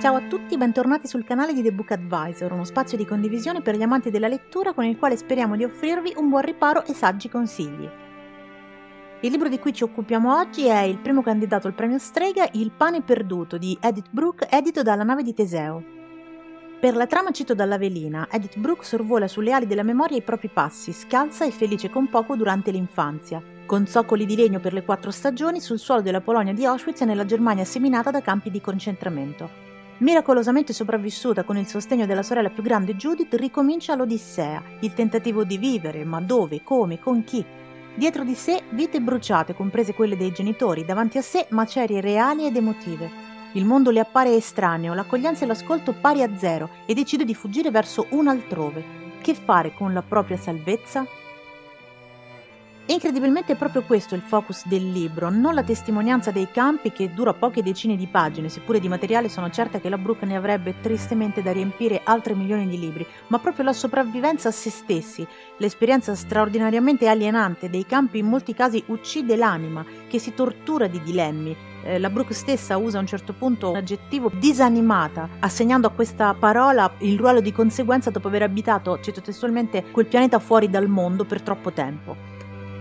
Ciao a tutti, bentornati sul canale di The Book Advisor, uno spazio di condivisione per gli amanti della lettura con il quale speriamo di offrirvi un buon riparo e saggi consigli. Il libro di cui ci occupiamo oggi è il primo candidato al premio Strega, Il pane perduto di Edith Brooke, edito dalla nave di Teseo. Per la trama cito dalla velina, Edith Brooke sorvola sulle ali della memoria i propri passi, scalza e felice con poco durante l'infanzia, con zoccoli di legno per le quattro stagioni sul suolo della Polonia di Auschwitz e nella Germania seminata da campi di concentramento. Miracolosamente sopravvissuta con il sostegno della sorella più grande Judith, ricomincia l'Odissea, il tentativo di vivere, ma dove, come, con chi, Dietro di sé vite bruciate, comprese quelle dei genitori, davanti a sé macerie reali ed emotive. Il mondo le appare estraneo, l'accoglienza e l'ascolto pari a zero e decide di fuggire verso un altrove. Che fare con la propria salvezza? Incredibilmente è proprio questo il focus del libro, non la testimonianza dei campi che dura poche decine di pagine, seppure di materiale sono certa che la Brooke ne avrebbe tristemente da riempire altre milioni di libri, ma proprio la sopravvivenza a se stessi, l'esperienza straordinariamente alienante dei campi in molti casi uccide l'anima, che si tortura di dilemmi, eh, la Brooke stessa usa a un certo punto un aggettivo disanimata, assegnando a questa parola il ruolo di conseguenza dopo aver abitato, cito testualmente, quel pianeta fuori dal mondo per troppo tempo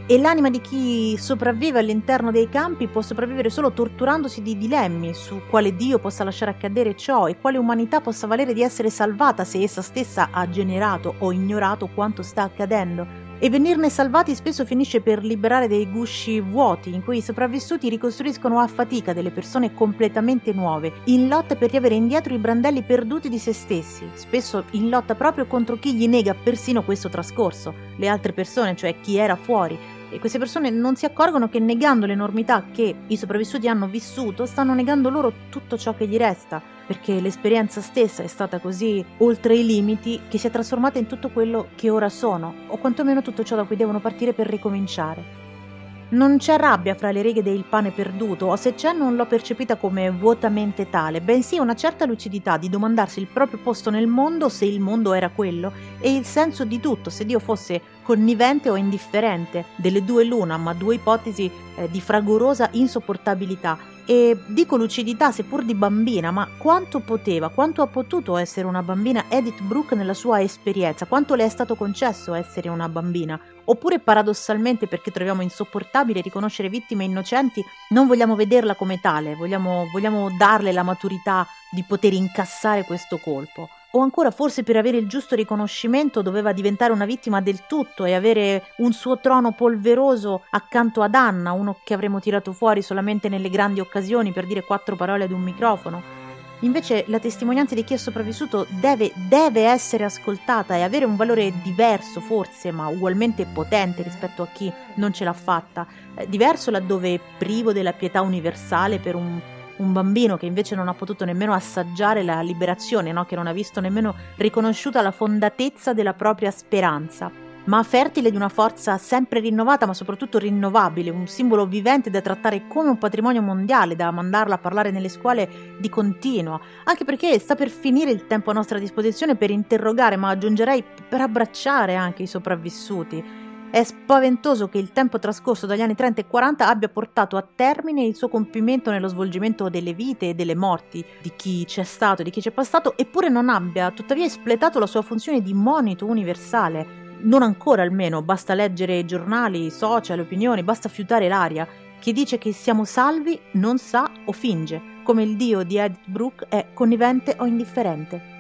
e l'anima di chi sopravvive all'interno dei campi può sopravvivere solo torturandosi di dilemmi su quale Dio possa lasciare accadere ciò e quale umanità possa valere di essere salvata se essa stessa ha generato o ignorato quanto sta accadendo. E venirne salvati spesso finisce per liberare dei gusci vuoti in cui i sopravvissuti ricostruiscono a fatica delle persone completamente nuove, in lotta per riavere indietro i brandelli perduti di se stessi, spesso in lotta proprio contro chi gli nega persino questo trascorso, le altre persone, cioè chi era fuori, e queste persone non si accorgono che negando l'enormità che i sopravvissuti hanno vissuto, stanno negando loro tutto ciò che gli resta, perché l'esperienza stessa è stata così oltre i limiti che si è trasformata in tutto quello che ora sono, o quantomeno tutto ciò da cui devono partire per ricominciare. Non c'è rabbia fra le righe del pane perduto, o se c'è non l'ho percepita come vuotamente tale, bensì una certa lucidità di domandarsi il proprio posto nel mondo se il mondo era quello, e il senso di tutto se Dio fosse connivente o indifferente, delle due l'una, ma due ipotesi eh, di fragorosa insopportabilità. E dico lucidità seppur di bambina, ma quanto poteva, quanto ha potuto essere una bambina Edith Brooke nella sua esperienza, quanto le è stato concesso essere una bambina? Oppure paradossalmente perché troviamo insopportabile riconoscere vittime innocenti, non vogliamo vederla come tale, vogliamo, vogliamo darle la maturità di poter incassare questo colpo o ancora forse per avere il giusto riconoscimento doveva diventare una vittima del tutto e avere un suo trono polveroso accanto ad Anna, uno che avremmo tirato fuori solamente nelle grandi occasioni per dire quattro parole ad un microfono. Invece la testimonianza di chi è sopravvissuto deve, deve essere ascoltata e avere un valore diverso forse, ma ugualmente potente rispetto a chi non ce l'ha fatta, eh, diverso laddove privo della pietà universale per un un bambino che invece non ha potuto nemmeno assaggiare la liberazione, no? che non ha visto nemmeno riconosciuta la fondatezza della propria speranza, ma fertile di una forza sempre rinnovata, ma soprattutto rinnovabile, un simbolo vivente da trattare come un patrimonio mondiale, da mandarla a parlare nelle scuole di continuo, anche perché sta per finire il tempo a nostra disposizione per interrogare, ma aggiungerei per abbracciare anche i sopravvissuti è spaventoso che il tempo trascorso dagli anni 30 e 40 abbia portato a termine il suo compimento nello svolgimento delle vite e delle morti di chi c'è stato e di chi c'è passato, eppure non abbia tuttavia espletato la sua funzione di monito universale. Non ancora almeno, basta leggere i giornali, i social, opinioni, basta fiutare l'aria Chi dice che siamo salvi non sa o finge, come il dio di Edith Brooke è connivente o indifferente.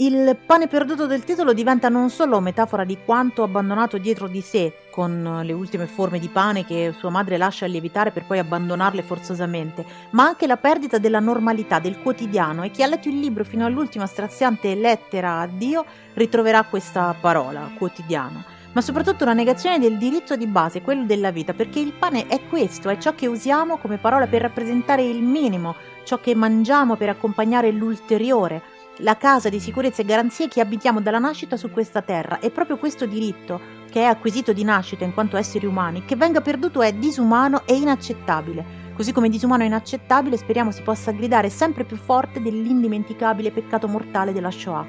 Il pane perduto del titolo diventa non solo metafora di quanto abbandonato dietro di sé, con le ultime forme di pane che sua madre lascia lievitare per poi abbandonarle forzosamente, ma anche la perdita della normalità, del quotidiano e chi ha letto il libro fino all'ultima straziante lettera a Dio ritroverà questa parola, quotidiano. Ma soprattutto una negazione del diritto di base, quello della vita, perché il pane è questo, è ciò che usiamo come parola per rappresentare il minimo, ciò che mangiamo per accompagnare l'ulteriore la casa di sicurezza e garanzie che abitiamo dalla nascita su questa terra e proprio questo diritto, che è acquisito di nascita in quanto esseri umani, che venga perduto è disumano e inaccettabile. Così come disumano e inaccettabile speriamo si possa gridare sempre più forte dell'indimenticabile peccato mortale della Shoah.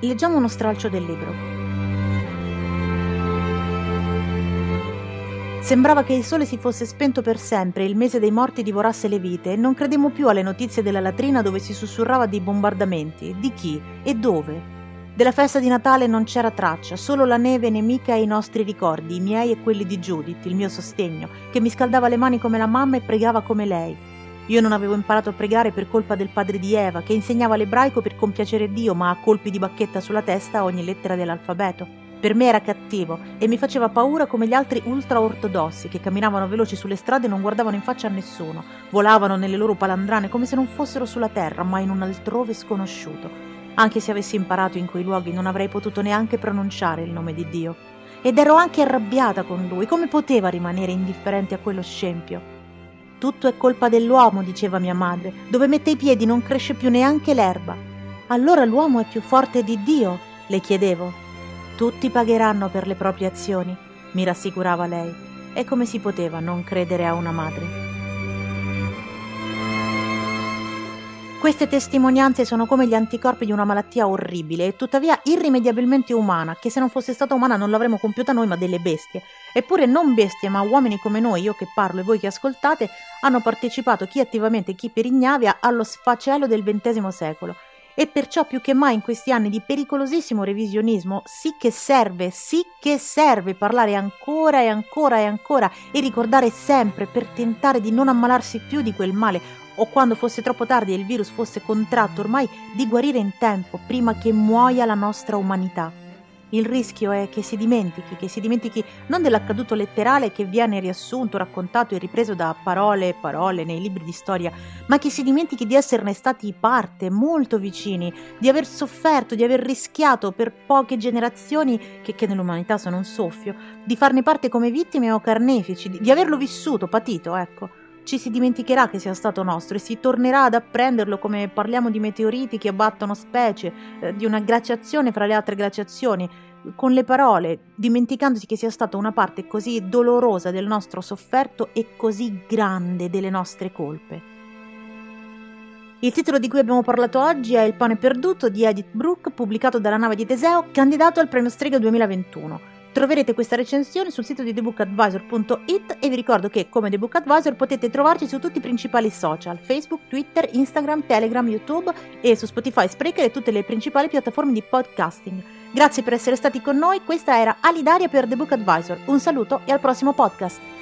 Leggiamo uno stralcio del libro. Sembrava che il sole si fosse spento per sempre il mese dei morti divorasse le vite e non credemmo più alle notizie della latrina dove si sussurrava di bombardamenti, di chi e dove. Della festa di Natale non c'era traccia, solo la neve nemica e i nostri ricordi, i miei e quelli di Judith, il mio sostegno, che mi scaldava le mani come la mamma e pregava come lei. Io non avevo imparato a pregare per colpa del padre di Eva, che insegnava l'ebraico per compiacere Dio, ma a colpi di bacchetta sulla testa ogni lettera dell'alfabeto. Per me era cattivo e mi faceva paura come gli altri ultra-ortodossi che camminavano veloci sulle strade e non guardavano in faccia a nessuno, volavano nelle loro palandrane come se non fossero sulla terra, ma in un altrove sconosciuto. Anche se avessi imparato in quei luoghi non avrei potuto neanche pronunciare il nome di Dio. Ed ero anche arrabbiata con lui, come poteva rimanere indifferente a quello scempio? Tutto è colpa dell'uomo, diceva mia madre, dove mette i piedi non cresce più neanche l'erba. Allora l'uomo è più forte di Dio? le chiedevo. Tutti pagheranno per le proprie azioni, mi rassicurava lei. E come si poteva non credere a una madre? Queste testimonianze sono come gli anticorpi di una malattia orribile e tuttavia irrimediabilmente umana, che se non fosse stata umana non l'avremmo compiuta noi ma delle bestie. Eppure non bestie ma uomini come noi, io che parlo e voi che ascoltate, hanno partecipato chi attivamente e chi per ignavia allo sfacelo del XX secolo e perciò più che mai in questi anni di pericolosissimo revisionismo sì che serve, sì che serve parlare ancora e ancora e ancora e ricordare sempre per tentare di non ammalarsi più di quel male o quando fosse troppo tardi e il virus fosse contratto ormai di guarire in tempo prima che muoia la nostra umanità. Il rischio è che si dimentichi, che si dimentichi non dell'accaduto letterale che viene riassunto, raccontato e ripreso da parole e parole nei libri di storia, ma che si dimentichi di esserne stati parte, molto vicini, di aver sofferto, di aver rischiato per poche generazioni, che, che nell'umanità sono un soffio, di farne parte come vittime o carnefici, di, di averlo vissuto, patito, ecco ci si dimenticherà che sia stato nostro e si tornerà ad apprenderlo come parliamo di meteoriti che abbattono specie, eh, di una glaciazione fra le altre glaciazioni, con le parole, dimenticandosi che sia stata una parte così dolorosa del nostro sofferto e così grande delle nostre colpe. Il titolo di cui abbiamo parlato oggi è Il pane perduto di Edith Brooke, pubblicato dalla nave di Teseo, candidato al premio Strega 2021. Troverete questa recensione sul sito di thebookadvisor.it e vi ricordo che come The Book Advisor potete trovarci su tutti i principali social, Facebook, Twitter, Instagram, Telegram, YouTube e su Spotify, Spreaker e tutte le principali piattaforme di podcasting. Grazie per essere stati con noi, questa era Alidaria per The Book Advisor. Un saluto e al prossimo podcast.